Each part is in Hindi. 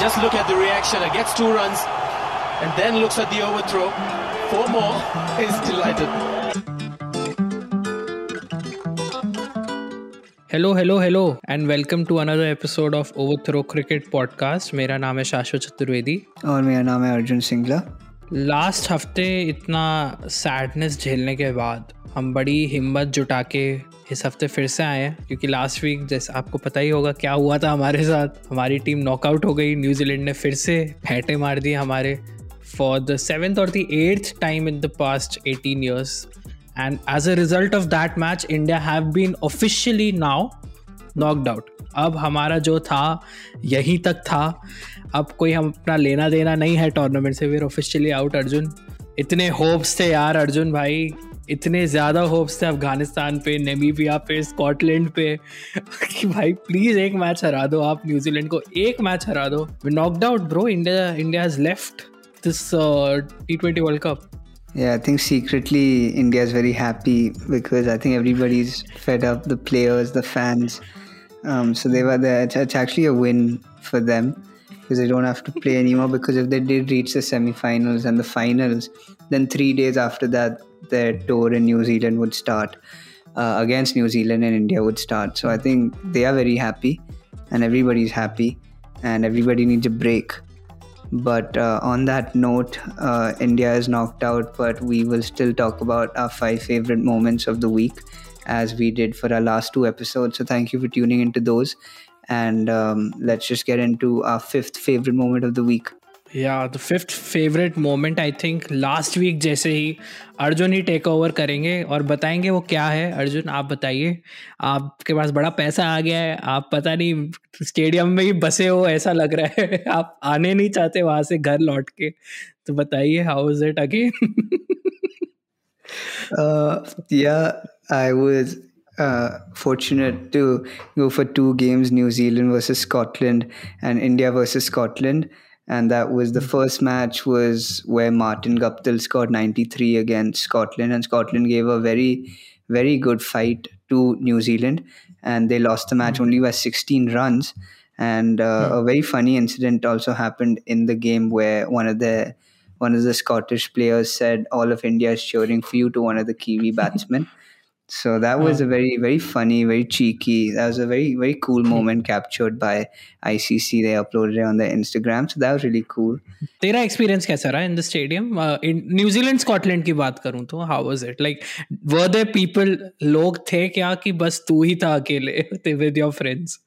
just look at the reaction. It gets two runs and then looks at the overthrow. Four more. He's delighted. Hello hello hello and welcome to another episode of Overthrow cricket podcast मेरा नाम है शाश्वत चतुर्वेदी और मेरा नाम है अर्जुन सिंगला लास्ट हफ़्ते इतना सैडनेस झेलने के बाद हम बड़ी हिम्मत जुटा के इस हफ़्ते फिर से आए हैं, क्योंकि लास्ट वीक जैसे आपको पता ही होगा क्या हुआ था हमारे साथ। हमारी टीम नॉकआउट हो गई न्यूजीलैंड ने फिर से फेंटे मार दिए हमारे। फॉर द सेवेंथ और the eighth time in the past eighteen years and as a result of that match India have been officially now knocked out अब हमारा जो था यहीं तक था। अब कोई हम अपना लेना देना नहीं है टूर्नामेंट से। फिर ऑफिशियली आउट अर्जुन इतने होप्स थे यार अर्जुन भाई। इतने ज़्यादा होप्स थे अफ़गानिस्तान पे नेमीबिया पे स्कॉटलैंड पे। कि भाई प्लीज़ एक मैच हरा दो आप न्यूजीलैंड को। एक मैच हरा दो। Knocked out bro India India has left this T twenty world cup Yeah, I think secretly India is very happy because I think everybody's fed up, the players, the fans. Um, so they were there. It's, actually a win for them because they don't have to play anymore. Because if they did reach the semi-finals and the finals, then three days after that, their tour in New Zealand would start uh, against New Zealand and India would start. So I think they are very happy and everybody's happy and everybody needs a break. But uh, on that note, uh, India is knocked out, but we will still talk about our five favorite moments of the week as we did for our last two episodes. So thank you for tuning into those. And um, let's just get into our fifth favorite moment of the week. या the fifth favourite moment I think last week जैसे ही अर्जुन ही टेक ओवर करेंगे और बताएंगे वो क्या है अर्जुन आप बताइए आपके पास बड़ा पैसा आ गया है आप पता नहीं स्टेडियम में ही बसे हो ऐसा लग रहा है आप आने नहीं चाहते वहां से घर लौट के तो बताइए हाउ इज इट अगेन या I was uh, fortunate to go for two games New Zealand versus Scotland and India versus Scotland. And that was the hmm. first match was where Martin Guptill scored 93 against Scotland and Scotland gave a very, very good fight to New Zealand and they lost the hmm. match only by 16 runs. And uh, yeah. a very funny incident also happened in the game where one of the one of the Scottish players said, "All of India is cheering for you" to one of the Kiwi batsmen So that was a very, very funny, very cheeky. That was a very, very cool moment captured by ICC. They uploaded it on their Instagram. So that was really cool. तेरा एक्सपीरियंस कैसा रहा in the stadium in New Zealand Scotland की बात करूं तो how was it like were they people लोग थे क्या कि बस तू ही था अकेले with your friends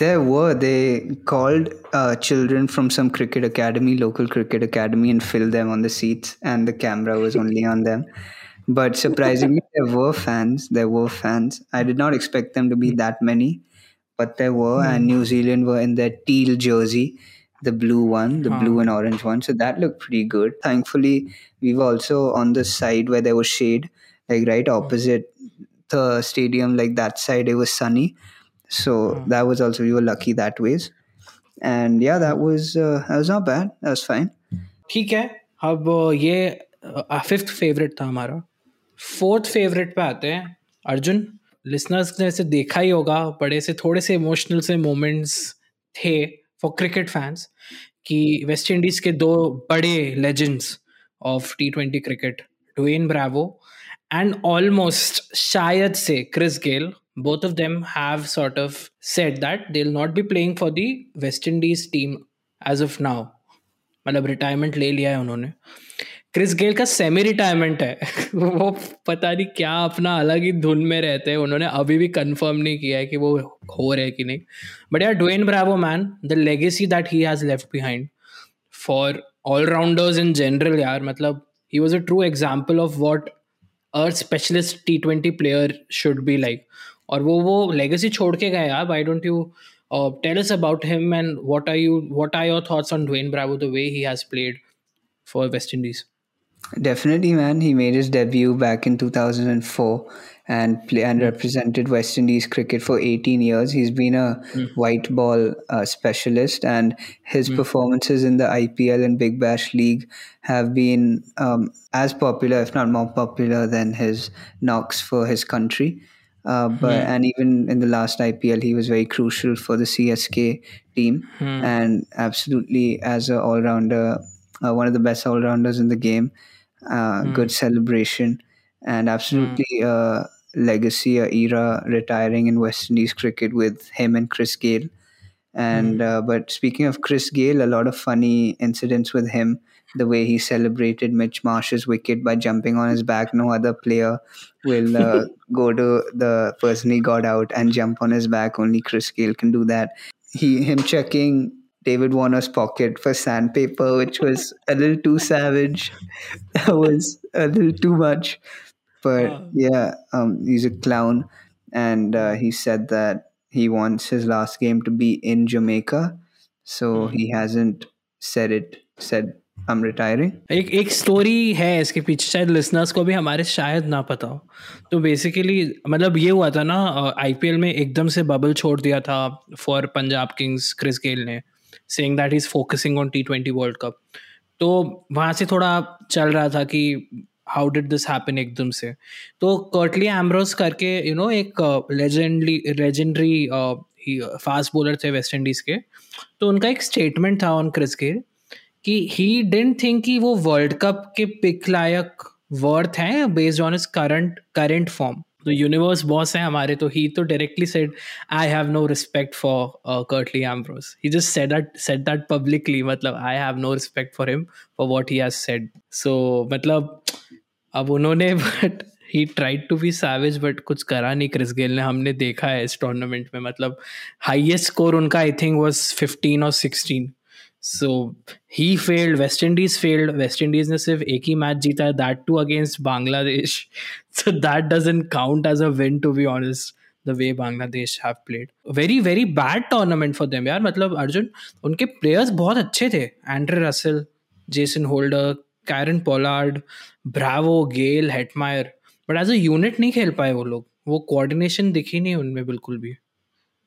There were. They called uh, children from some cricket academy, local cricket academy, and filled them on the seats, and the camera was only on them. But surprisingly, there were fans. There were fans. I did not expect them to be that many, but there were. Mm. And New Zealand were in their teal jersey, the blue one, the huh. blue and orange one. So that looked pretty good. Thankfully, we were also on the side where there was shade, like right opposite the stadium, like that side, it was sunny. So hmm. that was also, we were lucky that ways. And yeah, that was uh, that was not bad. That was fine. ठीक है अब ये फिफ्थ फेवरेट था हमारा फोर्थ फेवरेट पे आते हैं। अर्जुन लिसनर्स ने ऐसे देखा ही होगा, बड़े से थोड़े से इमोशनल से मोमेंट्स थे फॉर क्रिकेट फैंस कि वेस्ट इंडीज के दो बड़े legends of T twenty cricket Dwayne Bravo and almost शायद से Chris Gayle both of them have sort of said that they'll not be playing for the West Indies team as of now. मतलब रिटायरमेंट ले लिया है उन्होंने। क्रिस गेल का सेमी रिटायरमेंट है। वो पता नहीं क्या अपना अलग ही धुन में रहते हैं। उन्होंने अभी भी कंफर्म नहीं किया है कि वो हो रहे कि नहीं। बट यार Dwayne Bravo man the legacy that he has left behind for allrounders in general यार मतलब he was a true example of what a specialist T twenty player should be like और वो वो लेगेसी छोड़ के गए, यार I don't you tell us about him and what are you what are your thoughts on Dwayne Bravo the way he has played for West Indies Definitely, man. He made his debut back in 2004 and play, and represented West Indies cricket for 18 years. He's been a mm. white ball uh, specialist, and his mm. performances in the IPL and Big Bash League have been um, as popular, if not more popular, than his knocks for his country. Uh, but and even in the last IPL, he was very crucial for the CSK team, and absolutely as an all rounder, uh, one of the best all rounders in the game. Uh, Good celebration, and absolutely a legacy, a era retiring in West Indies cricket with him and Chris Gale. And uh, but speaking of Chris Gale, a lot of funny incidents with him. The way he celebrated Mitch Marsh's wicket by jumping on his back. No other player will uh, go to the person he got out and jump on his back. Only Chris Gale can do that. He him checking David Warner's pocket for sandpaper, which was a little too savage. That was a little too much. But yeah, um, he's a clown, and uh, he said that he wants his last game to be in Jamaica, so he hasn't said it. Said I'm retiring. एक एक स्टोरी है इसके पीछे शायद लिसनर्स को भी हमारे शायद ना पता हो तो बेसिकली मतलब ये हुआ था ना आईपीएल में एकदम से बबल छोड़ दिया था for Punjab Kings Chris Gayle ने saying that is focusing on T twenty world cup तो वहाँ से थोड़ा चल रहा था कि हाउ डिड दिस हैपन एकदम से? तो कर्टली एम्ब्रोस करके यू you नो know, एक लेजेंडली लेजेंडरी फास्ट बॉलर थे वेस्ट इंडीज के। तो उनका एक स्टेटमेंट था ऑन क्रिस गेल कि ही डेंट थिंक कि वो वर्ल्ड कप के पिक लायक वर्थ हैं based on is current current form तो यूनिवर्स बॉस है हमारे तो ही तो directly said I have no respect for Curtly Ambrose he just said that said that publicly मतलब I have no respect for him for what he has said so मतलब अब उन्होंने but he tried to be savage but कुछ करा नहीं क्रिस गेल ने, हमने देखा है इस टूर्नामेंट में मतलब हाईएस्ट स्कोर उनका आई थिंक वाज 15 और 16 so he failed West Indies failed West Indies ने सिर्फ़ एक ही मैच जीता है that too against Bangladesh So that doesn't count as a win to be honest the way Bangladesh have played very very bad tournament for them यार मतलब अर्जुन उनके प्लेयर्स बहुत अच्छे थे Andre Russell Jason Holder Kieron Pollard Bravo Gayle Hetmyer but as a unit नहीं खेल पाए वो लोग वो कोऑर्डिनेशन दिखी नहीं उनमें बिल्कुल भी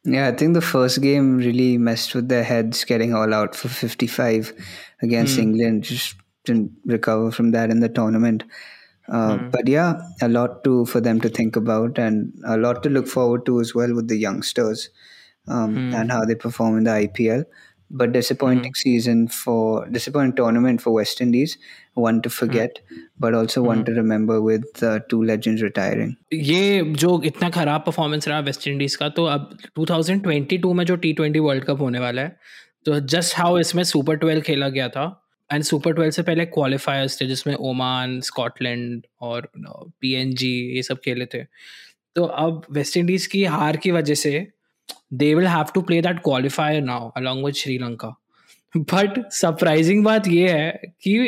Yeah, I think the first game really messed with their heads, getting all out for 55 against England. Just didn't recover from that in the tournament. Uh, But yeah, a lot to for them to think about, and a lot to look forward to as well with the youngsters um, and how they perform in the IPL. But disappointing season for disappointing tournament for West Indies. One to forget, but also one to remember with uh, two legends retiring. ये जो इतना खराब परफॉर्मेंस रहा वेस्ट इंडीज का तो अब 2022 में जो टी ट्वेंटी वर्ल्ड कप होने वाला है तो जस्ट हाउ इसमें सुपर ट्वेल्व खेला गया था एंड सुपर ट्वेल्व से पहले क्वालिफायर्स थे, जिसमें ओमान, स्कॉटलैंड और पीएनजी ये सब खेले थे। तो अब वेस्ट इंडीज की हार की वजह से they will have to play that qualifier now along with Sri Lanka. But surprising बात ये है कि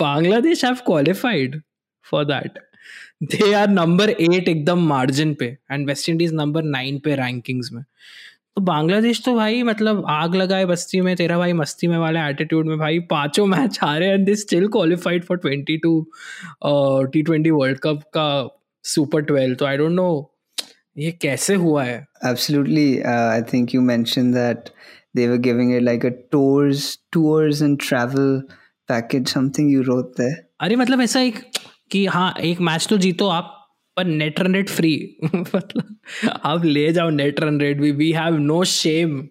Bangladesh have qualified for that they are number eight एकदम मार्जिन पे and West Indies number nine पे रैंकिंग्स में। तो बांग्लादेश तो भाई मतलब आग लगाए बस्ती में तेरा भाई मस्ती में वाले एटीट्यूड में भाई पाँचों मैच हारे and they still qualified for twenty two T twenty world cup का सुपर ट्वेल्व तो आई डोंट नो ये कैसे हुआ है. Uh, I think you mentioned that they were giving it like a tours, tours and travel package. Something you wrote there. अरे मतलब ऐसा एक कि हाँ एक मैच तो जीतो आप पर नेट रन रेट फ्री मतलब आप ले जाओ नेट रन रेट भी वी हैव नो शेम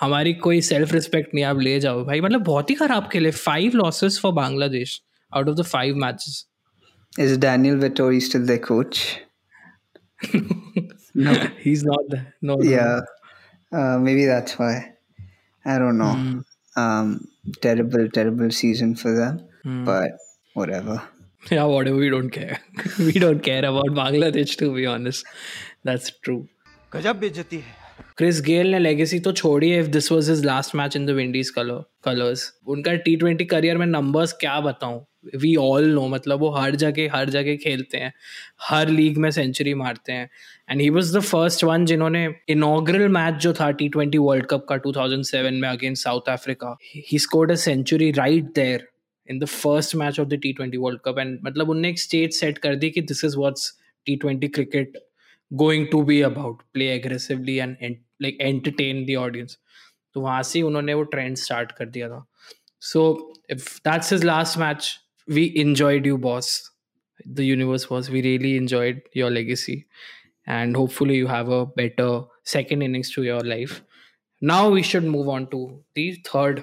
हमारी कोई सेल्फ रिस्पेक्ट नहीं आप ले जाओ भाई मतलब बहुत ही खराब खेले five losses for Bangladesh out of the five matches Is Daniel Vettori still their coach? He is not no Yeah. Uh, maybe that's why. I don't know. Um, terrible, terrible season for them. But whatever. Yeah, whatever. We don't care. we don't care about Bangladesh, to be honest. That's true. गजब बेइज्जती है क्रिस गेल ने लेगेसी तो छोड़ी है if this was his last match in the Windies colour colours उनका टी ट्वेंटी करियर में नंबर्स क्या बताऊँ वी ऑल नो मतलब वो हर जगह हर जगह खेलते हैं हर लीग में सेंचुरी मारते हैं and he was the first one जिन्होंने इनॉग्रल मैच जो था टी ट्वेंटी वर्ल्ड कप का 2007 में against South Africa he scored a century right there in the first match of the T twenty world cup and मतलब उनने एक स्टेज सेट कर दी कि this is what's T twenty cricket going to be about play aggressively and like entertain the audience तो वहाँ से उन्होंने वो ट्रेंड स्टार्ट कर दिया था। So if that's is last match we enjoyed you boss the universe was we really enjoyed your legacy and hopefully you have a better second innings to your life now we should move on to the third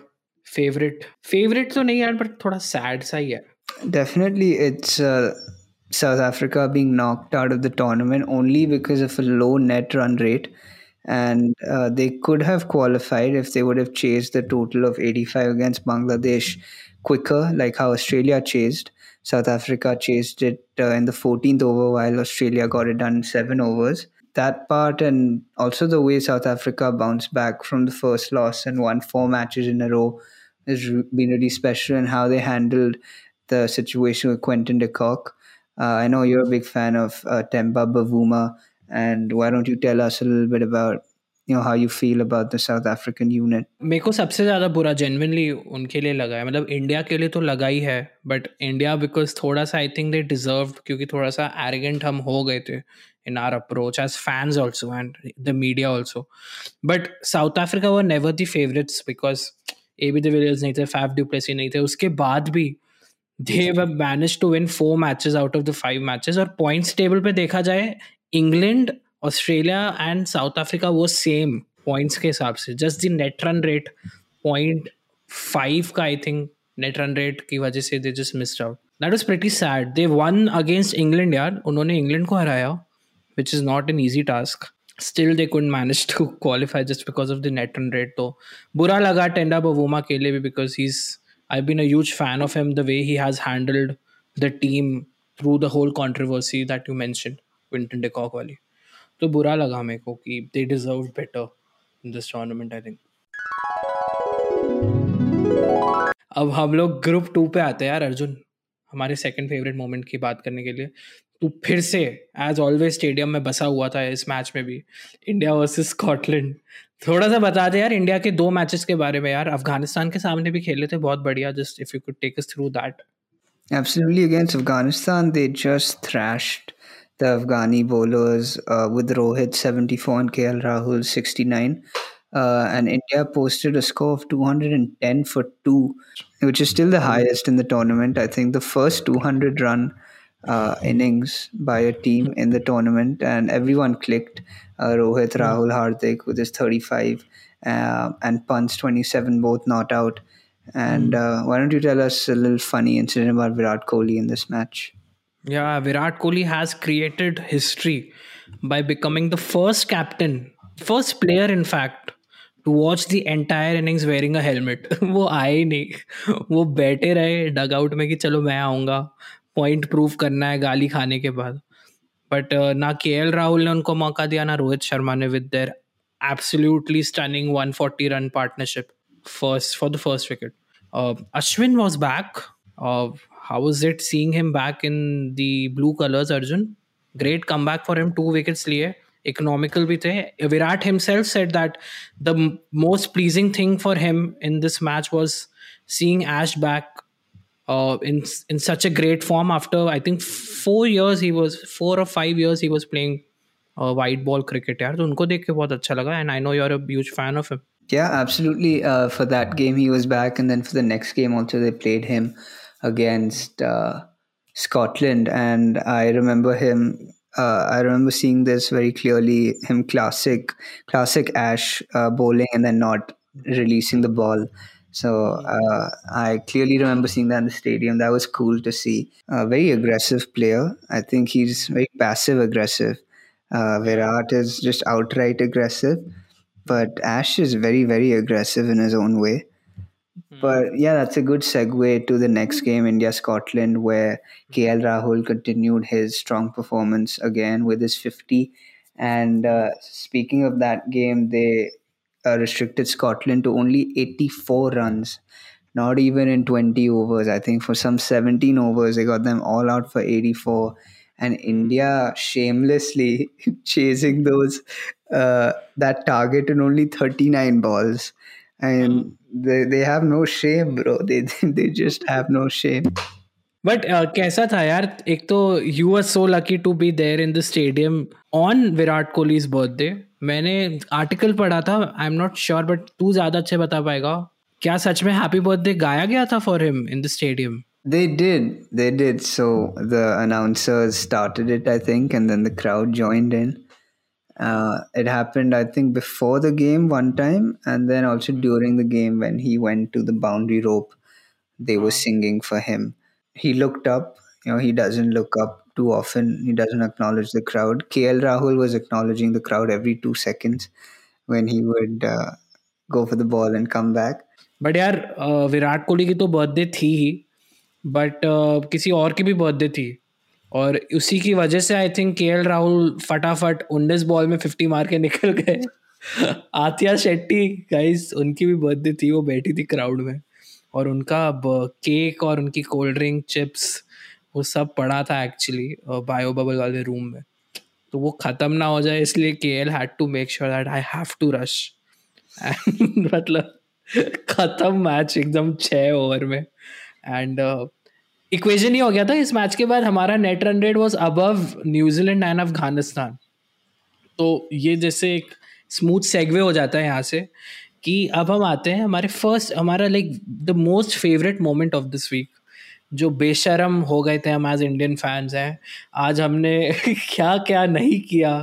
favorite. Favorite तो नहीं यार but थोड़ा sad सा ही है. Definitely, it's uh, South Africa being knocked out of the tournament only because of a low net run rate. And uh, they could have qualified if they would have chased the total of 85 against Bangladesh quicker, like how Australia chased. South Africa chased it uh, in the 14th over, while Australia got it done in seven overs. That part, and also the way South Africa bounced back from the first loss and won four matches in a row, has been really special. And how they handled the situation with Quentin de Kock. Uh, I know you're a big fan of uh, Temba Bavuma, and why don't you tell us a little bit about you know how you feel about the South African unit? मेरे को सबसे ज़्यादा बुरा जेनविनली उनके लिए लगा है मतलब इंडिया के लिए तो लगा ही है बट इंडिया बिकॉज थोड़ा सा आई थिंक दे डिजर्व क्योंकि थोड़ा सा एरोगेंट हम हो गए थे in our approach as fans also and the media also. But South Africa were never the favorites because AB de Villiers नहीं थे du Plessis नहीं थे। उसके बाद भी they were managed to win four matches out of the five matches और points table पे देखा जाए England Australia and South Africa वो सेम पॉइंट्स के हिसाब से। Just the net run rate point five का I think net run rate की वजह से they just missed out that was pretty sad they won against England यार। उन्होंने इंग्लैंड को हराया which is not an easy task still they could manage to qualify just because of the net run rate तो बुरा लगा टेंडा बवोमा के लिए भी because he is I been a huge fan of him the way he has handled the team through the whole controversy that you mention Quinton de Kock वाली तो बुरा लगा मेरे को कि they deserve better in this tournament I think अब हम लोग ग्रुप टू पे आते हैं यार, अर्जुन। हमारे सेकंड फेवरेट मोमेंट की बात करने के लिए तू फिर से एज ऑलवेज स्टेडियम में बसा हुआ था इस मैच में भी इंडिया वर्सेस स्कॉटलैंड थोड़ा सा बता दे यार इंडिया के दो मैचेस के बारे में यार अफ़गानिस्तान के सामने भी खेले थे बहुत बढ़िया just if you could take us through that against Afghanistan, they just thrashed the Afghani bowlers uh, with Rohit 74 and KL Rahul 69. Uh, and India posted a score of 210 for 2, which is still the highest in the tournament. I think the first 200 run uh, innings by a team in the tournament, and everyone clicked. Uh, Rohit, Rahul, Hardik with his 35 uh, and Pant's 27, both not out. And uh, why don't you tell us a little funny incident about Virat Kohli in this match? Yeah, Virat Kohli has created history by becoming the first captain, first player, in fact, to watch the entire innings wearing a helmet वो आए ही नहीं। वो बैठे रहे डग आउट में कि चलो मैं आऊँगा। पॉइंट प्रूफ करना है गाली खाने के बाद। बट uh, ना के एल राहुल ने उनको मौका दिया ना रोहित शर्मा ने with their absolutely stunning one forty run partnership first for the first wicket Ashwin was back how is it seeing him back in the blue colours Arjun great come back for him two wickets लिए। Economical bhi the. Virat himself said that the m- most pleasing thing for him in this match was seeing Ash back uh, in in such a great form after I think four years he was four or five years he was playing uh, white ball cricket यार तो उनको देख के बहुत अच्छा लगा and I know you're a huge fan of him. Yeah, absolutely. Uh, for that game, he was back, and then for the next game, also they played him against uh, Scotland, and I remember him. uh, I remember seeing this very clearly. Him classic, classic Ash uh, bowling, and then not releasing the ball. So uh, I clearly remember seeing that in the stadium. That was cool to see. A very aggressive player. I think he's very passive aggressive. Uh, Virat is just outright aggressive but Ash is very, very aggressive in his own way. Mm-hmm. But yeah, that's a good segue to the next game, India Scotland, where KL Rahul continued his strong performance again with his 50. And uh, speaking of that game, they uh, restricted Scotland to only 84 runs, not even in 20 overs. I think for some 17 overs, they got them all out for 84 and India shamelessly chasing those uh, that target in only 39 balls and hmm. they, they have no shame bro they they just have no shame but uh, कैसा था यार एक तो you are so lucky to be there in the stadium on Virat Kohli's birthday मैंने आर्टिकल पढ़ा था I am not sure but तू ज़्यादा अच्छे बता पाएगा क्या सच में हैप्पी बर्थडे गाया गया था for him in the stadium They did. They did. So the announcers started it, I think, and then the crowd joined in. Uh, it happened, I think, before the game one time, and then also during the game when he went to the boundary rope, they were singing for him. He looked up. You know, he doesn't look up too often. He doesn't acknowledge the crowd. KL Rahul was acknowledging the crowd every two seconds when he would uh, go for the ball and come back. But यार अ, विराट कोहली की तो बर्थडे थी ही बट किसी और की भी बर्थडे थी और उसी की वजह से आई थिंक के राहुल फटाफट उन्नीस बॉल में फिफ्टी मार के निकल गए। आतिया शेट्टी गाइस उनकी भी बर्थडे थी, वो बैठी थी क्राउड में। और उनका केक और उनकी कोल्ड ड्रिंक चिप्स वो सब पड़ा था एक्चुअली बायो बबल वाले रूम में। तो वो ख़त्म ना हो जाए, इसलिए के L had to make sure that I have to rush मतलब खत्म मैच एकदम छः ओवर में। एंड इक्वेशन ये हो गया था, इस मैच के बाद हमारा net run rate was above New Zealand and Afghanistan तो ये जैसे एक स्मूथ सेगवे हो जाता है यहाँ से कि अब हम आते हैं हमारे फ़र्स्ट हमारा like the most favourite moment of this week जो बेशरम हो गए थे हम एज इंडियन फैंस हैं। आज हमने क्या क्या नहीं किया,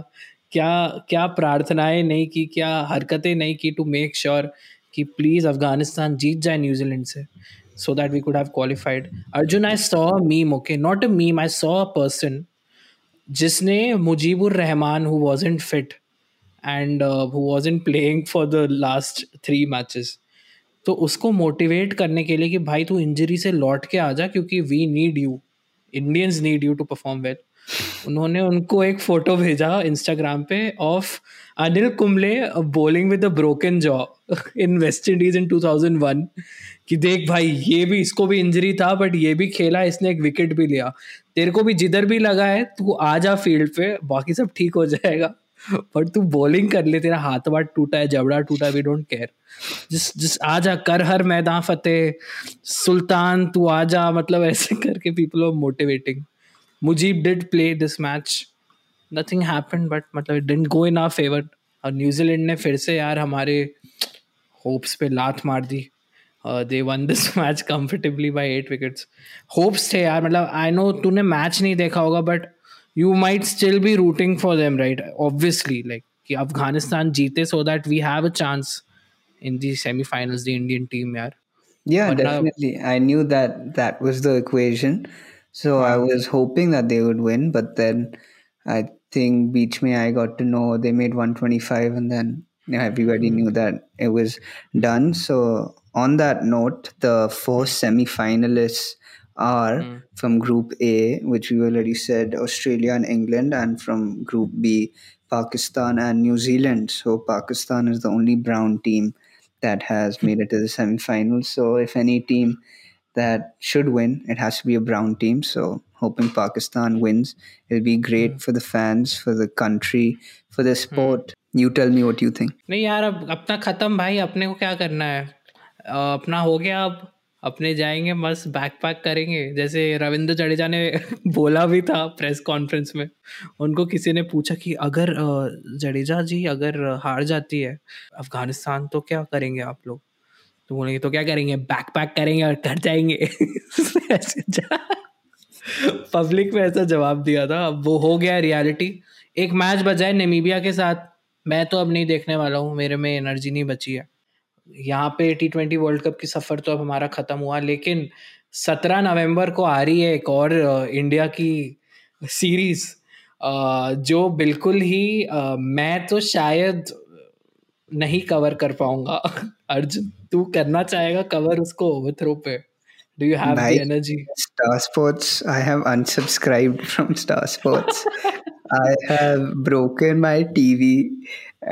क्या क्या प्रार्थनाएँ नहीं की, क्या हरकतें नहीं की टू मेक श्योर कि प्लीज़ अफ़गानिस्तान जीत जाए न्यूजीलैंड से। So that we could have qualified. Arjun, I saw a meme, okay, not a meme, I saw a person जिसने Mujibur Rahman who wasn't fit and uh, who wasn't playing for the last three matches तो उसको मोटिवेट करने के लिए कि भाई तू इंजरी से लौट के आ जा क्योंकि we need you Indians need you to perform well उन्होंने उनको एक फ़ोटो भेजा इंस्टाग्राम पे of Anil Kumble bowling with a broken jaw in West Indies in 2001 कि देख भाई, ये भी, इसको भी इंजरी था बट ये भी खेला, इसने एक विकेट भी लिया। तेरे को भी जिधर भी लगा है, तू आ जा फ़ील्ड पे, बाकी सब ठीक हो जाएगा। पर तू बॉलिंग कर ले, तेरा हाथ वाट टूटा है, जबड़ा टूटा वी डोंट केयर जिस जिस, आ जा, कर हर मैदान फतेह। सुल्तान, तू आ जा मतलब ऐसे करके people are motivating Mujeeb did play this match nothing happen but मतलब it didn't go in our favour और न्यूजीलैंड ने फिर से यार हमारे होप्स पे लात मार दी। They won this match comfortably by eight wickets hopes थे यार मतलब आई नो तूने मैच नहीं देखा होगा but you might still be rooting for them right obviously like कि अफ़गानिस्तान जीते so that we have a chance in the semifinals the Indian team यार। Yeah, But now- definitely. I knew that that was the equation. So I hmm. was hoping that they would win, but then I think Beach Me I got to know they made 125 and then you know, everybody hmm. knew that it was done. So on that note, the four semi-finalists are hmm. from Group A, which we already said Australia and England, and from Group B, Pakistan and New Zealand. So Pakistan is the only brown team that has made it to the semi-finals. So if any team that should win, it has to be a brown team. So hoping Pakistan wins. It'll be great for the fans, for the country, for the sport. You tell me what you think. नहीं यार अब अपना खत्म भाई अपने को क्या करना है अ, अपना हो गया अब अपने जाएँगे बस बैक पैक करेंगे जैसे रविंद्र जडेजा ने बोला भी था प्रेस कॉन्फ्रेंस में उनको किसी ने पूछा कि अगर अ, जडेजा जी अगर हार जाती है अफ़गानिस्तान तो क्या करेंगे आप लोग तो बोलेंगे तो क्या करेंगे? बैक पैक करेंगे और घर जाएँगे? पब्लिक में ऐसा जवाब दिया था। अब वो हो गया रियलिटी एक मैच बजाए नेमीबिया के साथ। मैं तो अब नहीं देखने वाला हूँ। मेरे में एनर्जी नहीं बची है। यहाँ पे टी ट्वेंटी वर्ल्ड कप की सफ़र तो अब हमारा ख़त्म हुआ, लेकिन सत्रह नवंबर को आ रही है एक और इंडिया की सीरीज़ जो बिल्कुल ही मैं तो शायद नहीं कवर कर पाऊँगा। अर्जुन तू करना चाहेगा कवर उसको ओवरथ्रो पे। डू यू हैव द भाई, energy Star Sports, I have unsubscribed from Star Sports. I have broken my TV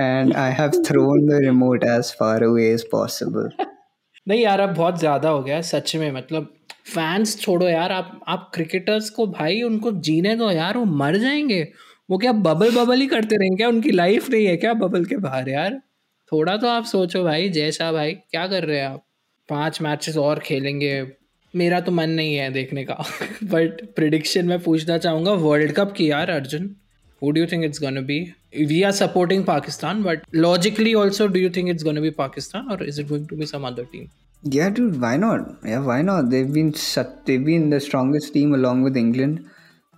and I have thrown the remote as far away as possible. नहीं यार अब बहुत ज़्यादा हो गया सच में। मतलब फैंस छोड़ो यार आप आप क्रिकेटर्स को भाई उनको जीने दो यार वो मर जाएँगे। वो क्या बबल बबल ही करते रहेंगे क्या? उनकी लाइफ नहीं है क्या बबल के बाहर यार? थोड़ा तो आप सोचो भाई जैसा भाई क्या कर रहे हैं आप पाँच मैचेस और खेलेंगे मेरा तो मन नहीं है देखने का बट प्रिडिक्शन में पूछना चाहूँगा वर्ल्ड कप की यार Arjun would you think it's gonna be we are supporting Pakistan but logically also do you think it's gonna be Pakistan और is it going to be some other team Yeah, dude, why not? Yeah, why not? They've been, they've been the strongest team along with England.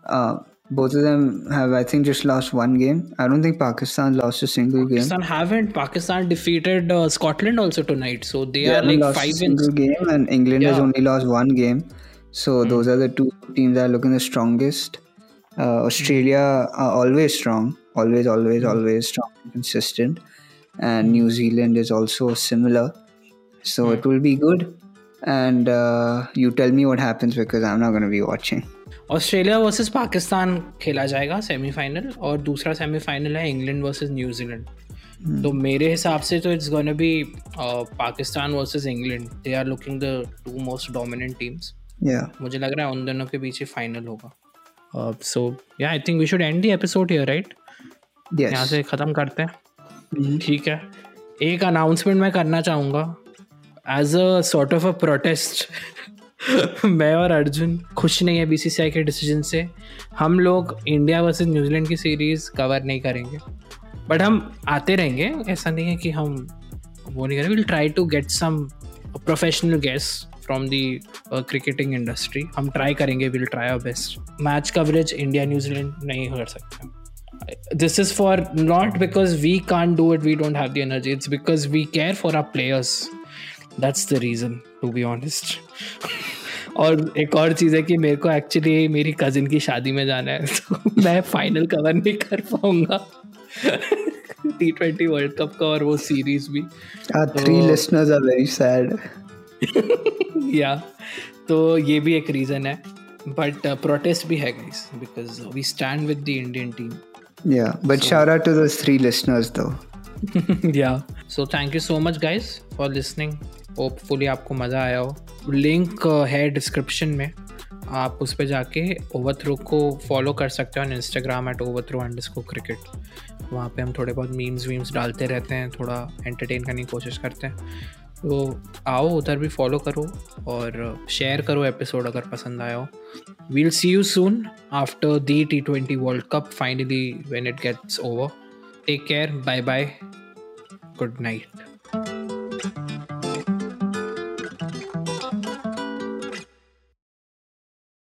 Uh, Both of them have, I think, just lost one game. I don't think Pakistan lost a single game. Pakistan haven't. Pakistan defeated uh, Scotland also tonight, so they, They are like lost a five single wins. game, and England has only lost one game. So those are the two teams that are looking the strongest. Uh, Australia are always strong, always, always, always strong and consistent. And New Zealand is also similar. So it will be good. And uh, you tell me what happens because I'm not going to be watching. Australia versus Pakistan खेला जाएगा सेमीफाइनल और दूसरा सेमीफाइनल है इंग्लैंड वर्सेस न्यूजीलैंड तो मेरे हिसाब से तो it's gonna be Pakistan versus England. They are looking the two most dominant teams मुझे लग रहा है उन दोनों के बीच ही फाइनल होगा। So yeah I think we should end the episode here right यहाँ से ख़त्म करते हैं। Mhm. ठीक है। एक अनाउंसमेंट मैं करना चाहूँगा। As a sort of a protest मैं और अर्जुन खुश नहीं है बीसीसीआई के डिसीज़न से। हम लोग इंडिया वर्सेस न्यूजीलैंड की सीरीज़ कवर नहीं करेंगे। बट हम आते रहेंगे। ऐसा नहीं है कि हम वो नहीं करेंगे। Will try to get some professional guest from the cricketing industry हम ट्राई करेंगे। Will try our best match coverage India New Zealand नहीं कर सकते। This is for not because we can't do it we don't have the energy. It's because we care for our players. That's the reason, to be honest. और एक और चीज़ है कि मेरे को एक्चुअली मेरी कजिन की शादी में जाना है तो मैं फाइनल कवर नहीं कर पाऊँगा टी ट्वेंटी वर्ल्ड कप का और वो सीरीज़ भी So- listeners are very sad. या तो ये भी एक रीज़न है बट प्रोटेस्ट भी है guys because we stand with the Indian team Yeah. But shout out to those three listeners though. yeah so thank you so much guys for listening hopefully आपको मज़ा आया हो लिंक है डिस्क्रिप्शन में। आप उस पर जाके ओवर थ्रो को फॉलो कर सकते हो on Instagram at overthrow under cricket वहाँ पे हम थोड़े बहुत मीम्स वीम्स डालते रहते हैं, थोड़ा एंटरटेन करने की कोशिश करते हैं। तो आओ, उधर भी फॉलो करो और शेयर करो एपिसोड अगर पसंद आया हो। We'll see you soon after the T twenty world cup finally when it gets over take care bye bye good night